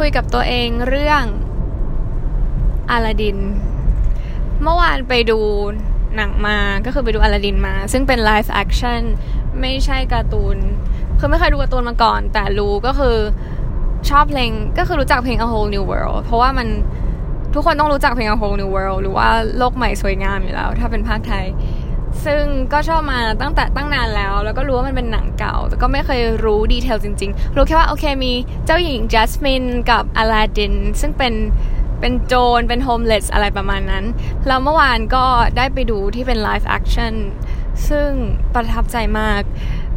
คุยกับตัวเองเรื่องอาลาดิน เมื่อวานไปดูหนังมาก็คือไปดูอาลาดินมา ซึ่งเป็น live action ไม่ใช่การ์ตูน คือไม่เคยดูการ์ตูนมาก่อน แต่รู้ก็คือชอบเพลงก็คือรู้จักเพลง A Whole New World เพราะว่ามันทุกคนต้องรู้จักเพลง A Whole New World หรือว่าโลกใหม่สวยงามอยู่แล้ว ถ้าเป็นภาคไทย ซึ่งก็ชอบมาตั้งแต่ตั้งนานแล้ว แล้วก็รู้ว่ามันเป็นหนังเก่า แต่ก็ไม่เคยรู้ detail จริง ๆ รู้แค่ว่าโอเคมีเจ้าหญิงจัสมินกับอลาดิน ซึ่งเป็นเป็นโจรเป็น homeless อะไรประมาณนั้น แล้วเมื่อวานก็ได้ไปดูที่เป็น live action ซึ่งประทับใจมาก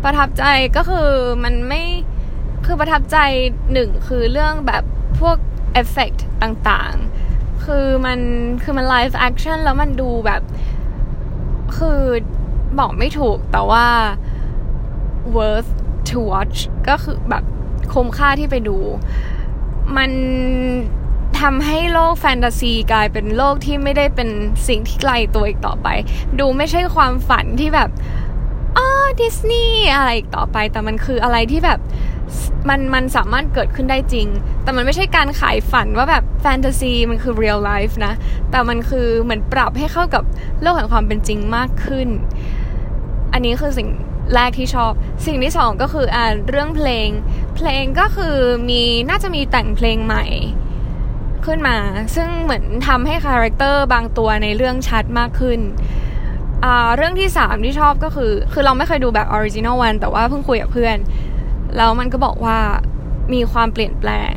ประทับใจก็คือมันไม่คือประทับใจหนึ่งคือเรื่องแบบพวกเอฟเฟกต์ต่างๆ คือมันคือมัน live action แล้วมันดูแบบ คือบอกไม่ถูกแต่ว่า worth to watch ก็คือแบบคุ้มค่าที่ไปดู มันทำให้โลกแฟนตาซีกลายเป็นโลกที่ไม่ได้เป็นสิ่งที่ไกลตัวอีกต่อไป ดูไม่ใช่ความฝันที่แบบอ๋อดิสนีย์อะไรอีกต่อไป แต่มันคืออะไรที่แบบ มันมันสามารถเกิดขึ้นได้จริง แต่มันไม่ใช่การขายฝันว่าแบบแฟนตาซีมันคือ real life นะ แต่มันคือเหมือนปรับให้เข้ากับโลกแห่งความเป็นจริงมากขึ้น อันนี้คือสิ่งแรกที่ชอบ สิ่งที่สองก็คืออ่าเรื่องเพลง เพลงก็คือมีน่าจะมีแต่งเพลงใหม่ขึ้นมา ซึ่งเหมือนทำให้ character บางตัวในเรื่องชัดมากขึ้นเรื่องที่สามที่ชอบก็คือ คือเราไม่เคยดูแบบ original one แต่ว่าเพิ่งคุยกับเพื่อน แล้วมันก็บอกว่ามีความเปลี่ยนแปลง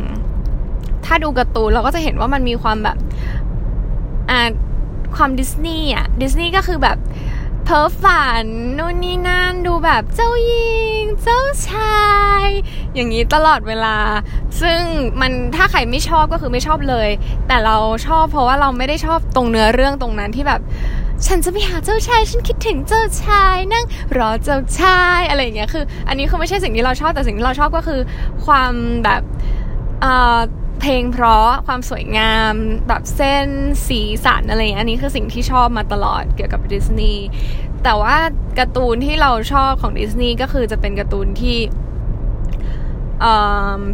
ถ้าดูการ์ตูนเราก็จะเห็นว่ามันมีความแบบอ่าความดิสนีย์อะดิสนีย์ก็คือแบบเพ้อฝันนู่นนี่นั่นดูแบบเจ้าหญิง เจ้าชาย อย่างนี้ตลอดเวลา ซึ่งมันถ้าใครไม่ชอบก็คือไม่ชอบเลย แต่เราชอบเพราะว่าเราไม่ได้ชอบตรงเนื้อเรื่องตรงนั้นที่แบบ ฉันจะไปหาเจ้าชาย ฉันคิดถึงเจ้าชาย นั่งรอเจ้าชายอะไรอย่างเงี้ยคือ อันนี้คือไม่ใช่สิ่งที่เราชอบแต่สิ่งที่เราชอบก็คือ ความแบบเพลงเพราะความสวยงามแบบเส้นสีสันอะไรอย่างนี้อันนี้คือสิ่งที่ชอบมาตลอดเกี่ยวกับดิสนีย์แต่ว่าการ์ตูนที่เราชอบของดิสนีย์ก็คือจะเป็นการ์ตูนที่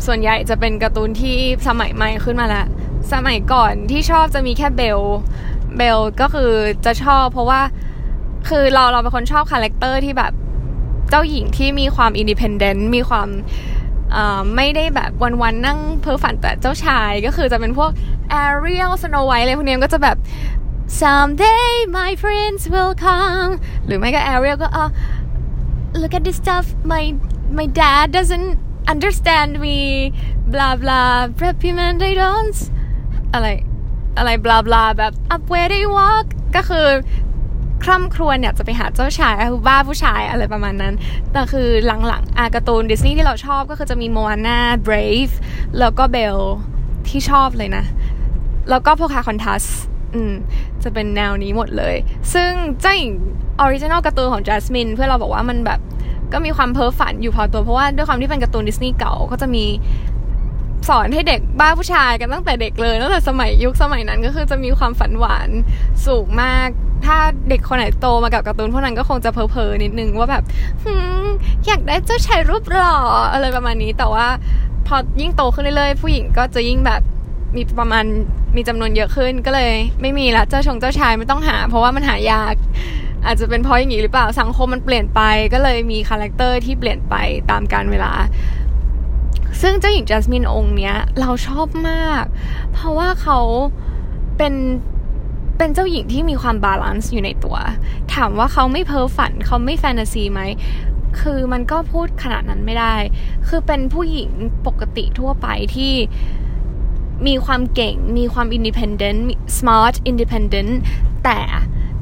ส่วนใหญ่จะเป็นการ์ตูนที่สมัยใหม่ขึ้นมาแล้วสมัยก่อนที่ชอบจะมีแค่เบล เบลก็คือจะชอบเพราะว่าคือเราเราเป็นคนชอบ character ที่แบบเจ้าหญิงที่มีความ independent มีความไม่ได้แบบวันๆนั่งเพ้อฝันแต่เจ้าชายก็คือจะเป็นพวก Ariel Snow White อะไรพวกนี้ก็จะแบบ someday my friends will come หรือไม่ก็ Ariel ก็ uh, look at this stuff my my dad doesn't understand me blah blah reprimand I don't อะไร อะไร blah blah แบบ up where they walk ก็คือคร่ำครวญเนี่ยจะไปหาเจ้าชายคือบ้าผู้ชายอะไรประมาณนั้น แต่คือหลังๆอาการ์ตูนดิสนีย์ที่เราชอบก็คือจะมี Moana Brave แล้วก็เบลที่ชอบเลยนะ แล้วก็พวก Pocahontas อืมจะเป็นแนวนี้หมดเลย ซึ่งเจ้าหญิง original การ์ตูนของจัสมินเพื่อเราบอกว่ามันแบบก็มีความเพ้อฝันอยู่พอตัวเพราะว่าด้วยความที่เป็นการ์ตูนดิสนีย์เก่าก็จะมี สอนให้เด็กบ้าผู้ชายกันตั้งแต่เด็กเลยตั้งแต่สมัยยุคสมัยนั้นก็คือจะมีความฝันหวานสูงมาก ถ้าเด็กคนไหนโตมากับการ์ตูนพวกนั้นก็คงจะเพ้อเพอนิดนึงว่าแบบอยากได้เจ้าชายรูปหล่ออะไรประมาณนี้แต่ว่าพอยิ่งโตขึ้นเรื่อยๆผู้หญิงก็จะยิ่งแบบมีประมาณมีจำนวนเยอะขึ้นก็เลย ไม่มีละเจ้าชงเจ้าชายไม่ต้องหา เพราะว่ามันหายาก อาจจะเป็นเพราะอย่างนี้หรือเปล่าสังคมมันเปลี่ยนไป ก็เลยมี character ที่เปลี่ยนไปตามกาลเวลา ซึ่งเจ้าหญิงจัสมินองค์เนี้ยเราชอบมาก เพราะว่าเขาเป็นเป็นเจ้าหญิงที่มีความ balance อยู่ในตัว ถามว่าเขาไม่เพ้อฝันเขาไม่แฟนตาซีไหมคือมันก็พูดขนาดนั้นไม่ได้ คือเป็นผู้หญิงปกติทั่วไปที่มีความเก่ง มีความ independent smart independent แต่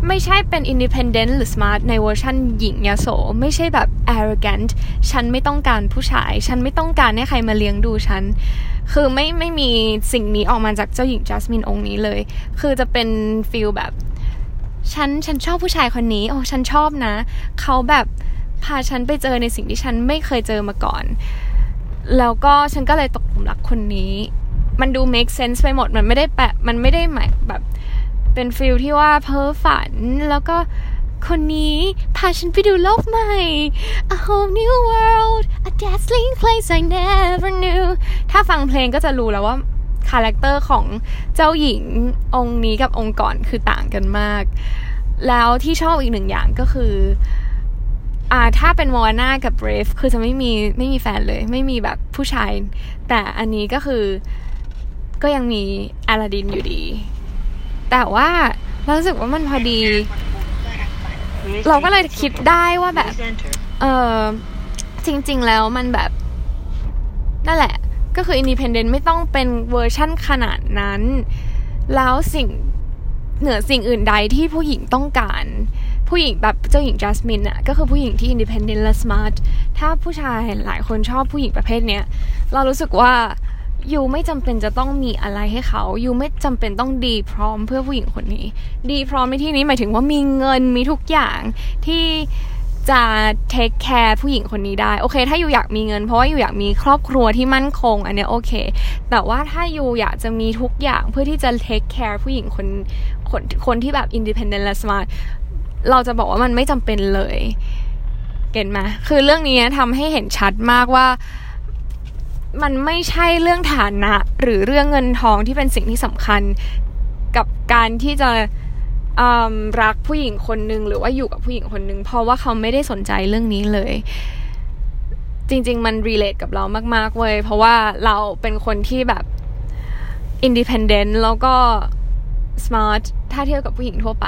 ไม่ใช่เป็น independent หรือ smart ในเวอร์ชันหญิงยโส ไม่ใช่แบบ arrogant ฉันไม่ต้องการผู้ชาย ฉันไม่ต้องการให้ใครมาเลี้ยงดูฉัน คือไม่ไม่มีสิ่งนี้ออกมาจากเจ้าหญิงจัสมินองค์นี้เลย คือจะเป็น feel แบบ ฉันฉันชอบผู้ชายคนนี้ โอ้ฉันชอบนะ เขาแบบพาฉันไปเจอในสิ่งที่ฉันไม่เคยเจอมาก่อน แล้วก็ฉันก็เลยตกหลุมรักคนนี้ มันดู make sense ไปหมด มันไม่ได้แปะ มันไม่ได้หมายแบบ เป็น feel ที่ว่าเพ้อฝันแล้วก็คนนี้พาฉันไปดูโลกใหม่ a whole new world a dazzling place I never knew ถ้าฟังเพลงก็จะรู้แล้วว่า character ของเจ้าหญิงองค์นี้กับองค์ก่อนคือต่างกันมาก แล้วที่ชอบอีกหนึ่งอย่างก็คือ อ่าถ้าเป็น Moana กับ Brave คือจะไม่มีไม่มีแฟนเลย ไม่มีแบบผู้ชาย แต่อันนี้ก็คือก็ยังมีอลาดินอยู่ดี แต่ว่าเรารู้สึกว่ามันพอดี เราก็เลยคิดได้ว่าแบบ เออจริง ๆ แล้วมันแบบ นั่นแหละ ก็คือ independent ไม่ต้องเป็นเวอร์ชั่นขนาดนั้น แล้วสิ่งเหนือสิ่งอื่นใดที่ผู้หญิงต้องการ ผู้หญิงแบบเจ้าหญิงจัสมินอะก็คือผู้หญิงที่ independent และ smart ถ้าผู้ชายหลายคนชอบผู้หญิงประเภทเนี้ย เรารู้สึกว่า you ไม่จำเป็นจะต้องมีอะไรให้เขา you ไม่จำเป็นต้องดีพร้อมเพื่อผู้หญิงคนนี้ ดีพร้อมในที่นี้หมายถึงว่ามีเงินมีทุกอย่างที่จะ take care ผู้หญิงคนนี้ได้โอเค ถ้า you อยากมีเงินเพราะว่า you อยากมีครอบครัวที่มั่นคง อันเนี้ยโอเค แต่ว่าถ้า you อยากจะมีทุกอย่างเพื่อที่จะ take care ผู้หญิงคนคนคนที่แบบ independent และ smart เราจะบอกว่ามันไม่จำเป็นเลย get ไหมคือเรื่องนี้ทำให้เห็นชัดมากว่า มันไม่ใช่เรื่องฐานะ หรือเรื่องเงินทองที่เป็นสิ่งที่สำคัญกับการที่จะรักผู้หญิงคนหนึ่งหรือว่าอยู่กับผู้หญิงคนหนึ่งเพราะว่าเขาไม่ได้สนใจเรื่องนี้เลย จริง ๆ มัน relate กับเรามากๆเว้ยเพราะว่าเราเป็นคนที่แบบ independent แล้วก็ smart ถ้าเทียบกับผู้หญิงทั่วไป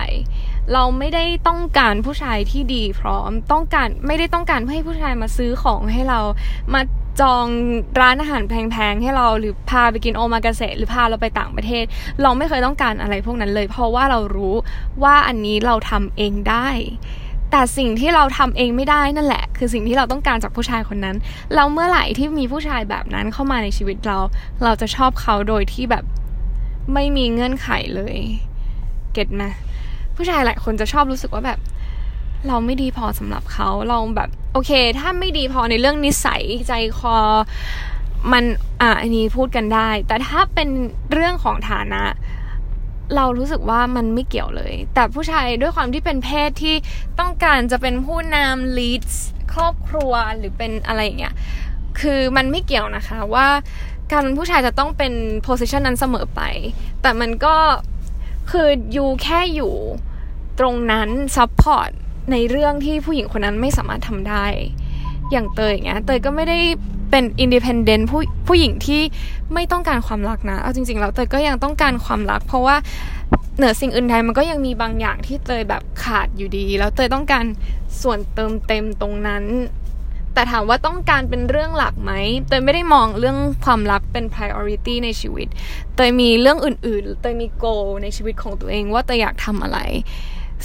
เราไม่ได้ต้องการผู้ชายที่ดีพร้อมต้องการไม่ได้ต้องการเพื่อให้ผู้ชายมาซื้อของให้เรามา จองร้านอาหารแพงๆ ให้เราหรือพาไปกินโอมากาเสะหรือพาเราไปต่างประเทศ เราไม่เคยต้องการอะไรพวกนั้นเลย เพราะว่าเรารู้ว่าอันนี้เราทำเองได้ แต่สิ่งที่เราทำเองไม่ได้นั่นแหละ คือสิ่งที่เราต้องการจากผู้ชายคนนั้น เราเมื่อไหร่ที่มีผู้ชายแบบนั้นเข้ามาในชีวิตเรา เราจะชอบเขาโดยที่แบบไม่มีเงื่อนไขเลย เก็ตไหมผู้ชายหลายคนจะชอบรู้สึกว่าแบบ เราไม่ดีพอสำหรับเขาเราแบบโอเค ถ้าไม่ดีพอในเรื่องนิสัยใจคอมันอะอันนี้พูดกันได้ แต่ถ้าเป็นเรื่องของฐานะ เรารู้สึกว่ามันไม่เกี่ยวเลย แต่ผู้ชายด้วยความที่เป็นเพศที่ต้องการจะเป็นผู้นำ lead ครอบครัวหรือเป็นอะไรอย่างเงี้ยคือมันไม่เกี่ยวนะคะว่าการผู้ชายจะต้องเป็น position นั้นเสมอไป แต่มันก็คือ you แค่อยู่ตรงนั้น support ในเรื่องที่ผู้หญิงคนนั้นไม่สามารถทำได้ อย่างเตยอย่างเงี้ยเตยก็ไม่ได้เป็น independent ผู้ผู้หญิงที่ไม่ต้องการความรักนะ เอาจริง ๆ แล้วเตยก็ยังต้องการความรัก เพราะว่าเหนือสิ่งอื่นใดมันก็ยังมีบางอย่างที่เตยแบบขาดอยู่ดี แล้วเตยต้องการส่วนเติมเต็มตรงนั้น แต่ถามว่าต้องการเป็นเรื่องหลักไหมเตยไม่ได้มองเรื่องความรักเป็น priority ในชีวิต เตยมีเรื่องอื่นๆ เตยมี goal ในชีวิตของตัวเองว่าเตยอยากทำอะไร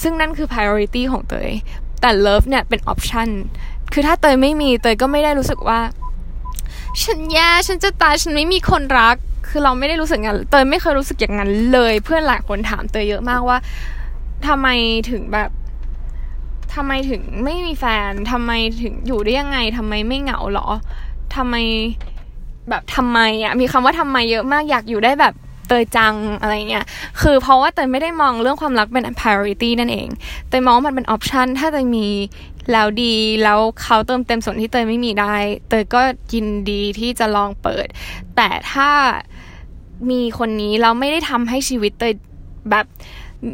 ซึ่งนั่นคือ priority ของเตย แต่ love เนี่ยเป็น option คือถ้าเตยไม่มีเตยก็ไม่ได้รู้สึกว่า ฉันแย่ฉันจะตายฉันไม่มีคนรัก คือเราไม่ได้รู้สึกงั้นเตยไม่เคยรู้สึกอย่างนั้นเลย เพื่อนหลายคนถามเตยเยอะมากว่าทำไมถึงแบบทำไมถึงไม่มีแฟน ทำไมถึงอยู่ได้ยังไง ทำไมไม่เหงาหรอ ทำไมแบบทำไมอะ มีคำว่าทำไมเยอะมาก อยากอยู่ได้แบบ เตยจังอะไรเงี้ย คือเพราะว่าเตยไม่ได้มองเรื่องความรักเป็น priority นั่นเอง เตยมองมันเป็น option ถ้าเตยมีแล้วดีแล้วเขาเติมเต็มส่วนที่เตยไม่มีได้ เตยก็ยินดีที่จะลองเปิด แต่ถ้ามีคนนี้เราไม่ได้ทำให้ชีวิตเตยแบบ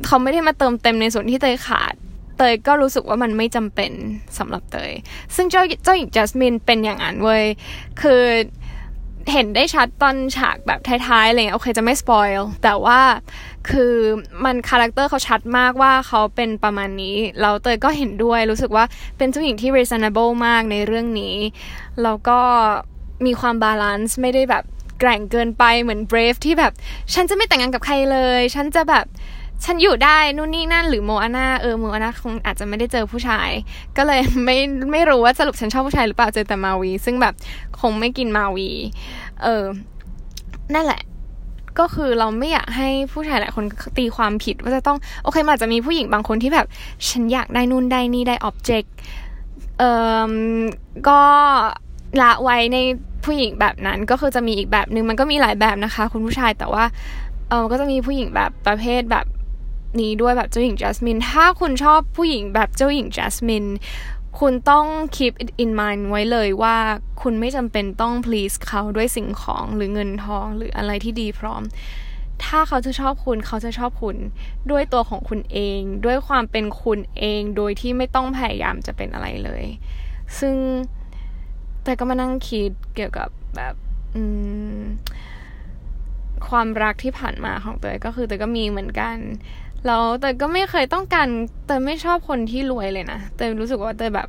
เขาไม่ได้มาเติมเต็มในส่วนที่เตยขาดเตยก็รู้สึกว่ามันไม่จำเป็นสำหรับเตย ซึ่งเจ้าเจ้าหญิงจัสมินเป็นอย่างนั้นเว้ย คือ เห็นได้ชัดตอนฉากแบบท้ายๆอะไรเงี้ยโอเคจะไม่ spoil แต่ว่าคือมัน character เขาชัดมากว่าเขาเป็นประมาณนี้เราเตยก็เห็นด้วยรู้สึกว่าเป็นเจ้าหญิงที่ reasonable มากในเรื่องนี้ แล้วก็มีความ balance ไม่ได้แบบแกร่งเกินไปเหมือน Brave ที่แบบ ฉันจะไม่แต่งงานกับใครเลย ฉันจะแบบ ฉันอยู่ได้นู่นนี่นั่นหรือโมอาน่าเออโมอาน่าคงอาจจะไม่ได้เจอผู้ชาย ก็เลยไม่ไม่รู้ว่าสรุปฉันชอบผู้ชายหรือเปล่าเจอแต่มาวี ซึ่งแบบคงไม่กินมาวี เออ นั่นแหละ ก็คือเราไม่อยากให้ผู้ชายหลายคนตีความผิดว่าจะต้องโอเคอาจจะมีผู้หญิงบางคนที่แบบ ฉันอยากได้นู่นได้นี่ได้อ็อบเจกต์เอ่อก็ละไว้ในผู้หญิงแบบนั้นก็คือจะมีอีกแบบหนึ่งมันก็มีหลายแบบนะคะ คุณผู้ชายแต่ว่าเออก็จะมีผู้หญิงแบบประเภทแบบ นี้ด้วยแบบเจ้าหญิงจัสมิน ถ้าคุณชอบผู้หญิงแบบเจ้าหญิงจัสมิน คุณต้อง keep it in mind ไว้เลยว่าคุณไม่จำเป็นต้อง please เขาด้วยสิ่งของหรือเงินทองหรืออะไรที่ดีพร้อม ถ้าเขาจะชอบคุณเขาจะชอบคุณ ด้วยตัวของคุณเอง ด้วยความเป็นคุณเอง โดยที่ไม่ต้องพยายามจะเป็นอะไรเลย ซึ่งแต่ก็มานั่งคิดเกี่ยวกับแบบ อืม ความรักที่ผ่านมาของเตยก็คือเตยก็มีเหมือนกันแล้วเตยก็ไม่เคยต้องการเตยไม่ชอบคนที่รวยเลยนะเตยรู้สึกว่าเตยแบบ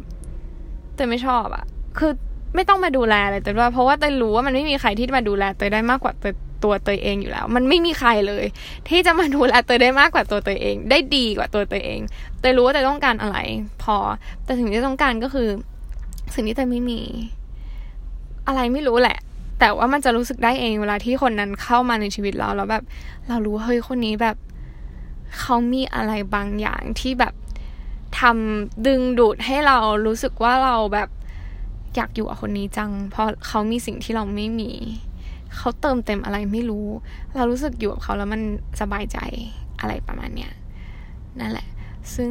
เตยไม่ชอบอะคือไม่ต้องมาดูแลเลยแต่ว่าเพราะว่าเตยรู้ว่ามันไม่มีใครที่มาดูแลเตยได้มากกว่าเตยตัวเตยเองอยู่แล้ว มันไม่มีใครเลย ที่จะมาดูแลเตยได้มากกว่าตัวเตยเอง ได้ดีกว่าตัวเตยเองเตยรู้ว่าเตยต้องการอะไร พอ แต่สิ่งที่ต้องการก็คือ สิ่งที่เตยไม่มี อะไรไม่รู้แหละ แต่ว่ามันจะรู้สึกได้เองเวลาที่คนนั้นเข้ามาในชีวิตเราแล้วแบบ เรารู้เฮ้ยคนนี้แบบเขามีอะไรบางอย่างที่แบบทำดึงดูดให้เรารู้สึกว่าเราแบบอยากอยู่กับคนนี้จัง เพราะเขามีสิ่งที่เราไม่มี เขาเติมเต็มอะไรไม่รู้ เรารู้สึกอยู่กับเขาแล้วมันสบายใจอะไรประมาณเนี้ยนั่นแหละ ซึ่ง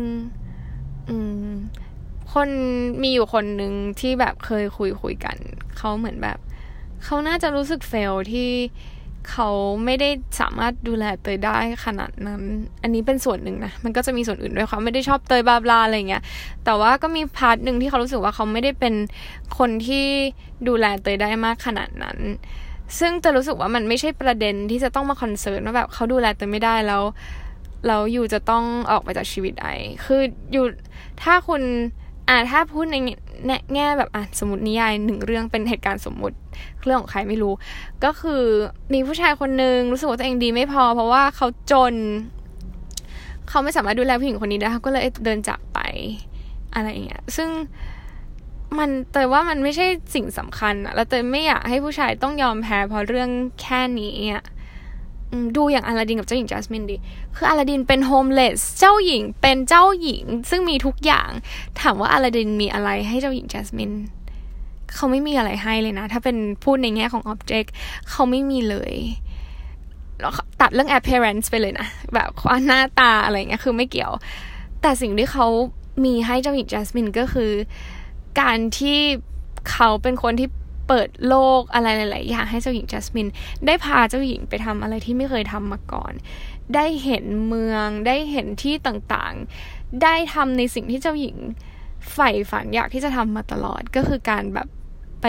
อืมคนมีอยู่คนหนึ่งที่แบบเคยคุยคุยกัน เขาเหมือนแบบ เขาน่าจะรู้สึก fail ที่เขาไม่ได้สามารถดูแลเตยได้ขนาดนั้น อันนี้เป็นส่วนหนึ่งนะ มันก็จะมีส่วนอื่นด้วยเขาไม่ได้ชอบเตย blah blah อะไรเงี้ย แต่ว่าก็มี part หนึ่งที่เขารู้สึกว่าเขาไม่ได้เป็นคนที่ดูแลเตยได้มากขนาดนั้น ซึ่งจะรู้สึกว่ามันไม่ใช่ประเด็นที่จะต้องมาคอนเซิร์นว่าแบบเขาดูแลเตยไม่ได้แล้วแล้วอยู่จะต้องออกไปจากชีวิตไอ คืออยู่ถ้าคุณ อ่าถ้าพูดในแง่แบบอะสมมตินิยายหนึ่งเรื่องเป็นเหตุการณ์สมมุติเรื่องของใครไม่รู้ ก็คือมีผู้ชายคนหนึ่งรู้สึกว่าตัวเองดีไม่พอ เพราะว่าเขาจน เขาไม่สามารถดูแลผู้หญิงคนนี้ได้เขาก็เลยเดินจากไปอะไรอย่างเงี้ยซึ่งมันแต่ว่ามันไม่ใช่สิ่งสำคัญอะแล้วแต่ไม่อยากให้ผู้ชายต้องยอมแพ้เพราะเรื่องแค่นี้อะ ดูอย่างอลาดินกับเจ้าหญิงจัสมินดิคืออลาดินเป็น homeless เจ้าหญิงเป็นเจ้าหญิง ซึ่งมีทุกอย่าง ถามว่าอลาดินมีอะไรให้เจ้าหญิงจัสมินเขาไม่มีอะไรให้เลยนะ ถ้าเป็นพูดในแง่ของ object เขาไม่มีเลยตัดเรื่อง appearance ไปเลยนะ แบบความหน้าตาอะไรเงี้ยคือไม่เกี่ยว แต่สิ่งที่เขามีให้เจ้าหญิงจัสมินก็คือ การที่เขาเป็นคนที่ เปิดโลกอะไรหลาย ๆ อย่างให้เจ้าหญิงจัสมิน ได้พาเจ้าหญิงไปทำอะไรที่ไม่เคยทำมาก่อน ได้เห็นเมืองได้เห็นที่ต่าง ๆ ได้ทำในสิ่งที่เจ้าหญิงใฝ่ฝันอยากที่จะทำมาตลอดก็คือการแบบไป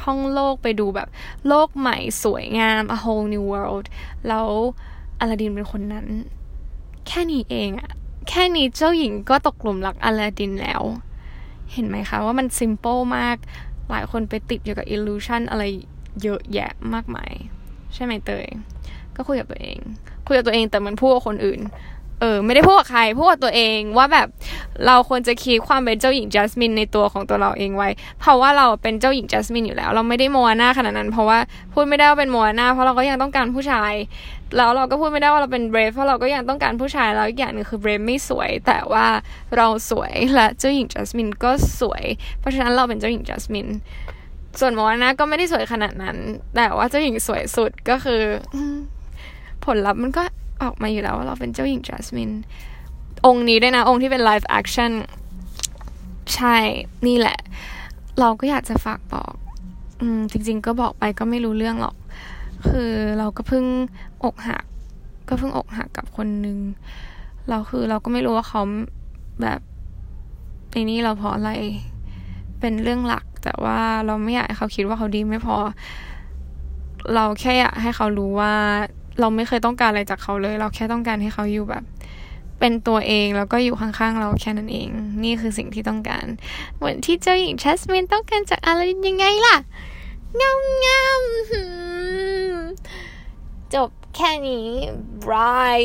ท่องโลกไปดูแบบโลกใหม่สวยงาม a whole new world แล้วอลาดินเป็นคนนั้น แค่นี้เองอะแค่นี้เจ้าหญิงก็ตกหลุมรักอลาดินแล้ว เห็นไหมคะว่ามันซิมเปิลมาก หลายคนไปติดอยู่กับ illusion อะไรเยอะแยะมากมาย ใช่ไหมเตย ก็คุยกับตัวเอง คุยกับตัวเองแต่มันพูดกับคนอื่น เออไม่ได้พูดกับใครพูดกับตัวเองว่าแบบเราควรจะคีความเป็นเจ้าหญิงจัสมินในตัวของตัวเราเองไว้ เพราะว่าเราเป็นเจ้าหญิงจัสมินอยู่แล้ว เราไม่ได้โมอาน่าขนาดนั้น เพราะว่าพูดไม่ได้ว่าเป็นโมอาน่าเพราะเราก็ยังต้องการผู้ชายแล้วเราก็พูดไม่ได้ว่าเราเป็น Brave เพราะเราก็ยังต้องการผู้ชายแล้วอีกอย่างหนึ่งคือ Brave ไม่สวย แต่ว่าเราสวยและเจ้าหญิงจัสมินก็สวย เพราะฉะนั้นเราเป็นเจ้าหญิงจัสมินส่วนโมอาน่าก็ไม่ได้สวยขนาดนั้น แต่ว่าเจ้าหญิงสวยสุดก็คือ ผลลัพธ์มันก็ ออกมาอยู่แล้วว่าเราเป็นเจ้าหญิงจัสมินองค์นี้ด้วยนะ องค์ที่เป็น live action ใช่นี่แหละ เราก็อยากจะฝากบอก อืม จริง ๆ ก็บอกไปก็ไม่รู้เรื่องหรอก คือเราก็เพิ่งอกหัก ก็เพิ่งอกหักกับคนนึงเราคือเราก็ไม่รู้ว่าเขาแบบในนี้เราเพราะอะไรเป็นเรื่องหลัก แต่ว่าเราไม่อยากให้เขาคิดว่าเขาดีไม่พอ เราแค่อยากให้เขารู้ว่า เราไม่เคยต้องการอะไรจากเขาเลย เราแค่ต้องการให้เขาอยู่แบบ เป็นตัวเองแล้วก็อยู่ข้างๆเราแค่นั้นเอง นี่คือสิ่งที่ต้องการ เหมือนที่เจ้าหญิงชัสมินต้องการจากอะไรยังไงล่ะงามงามจบแค่นี้บาย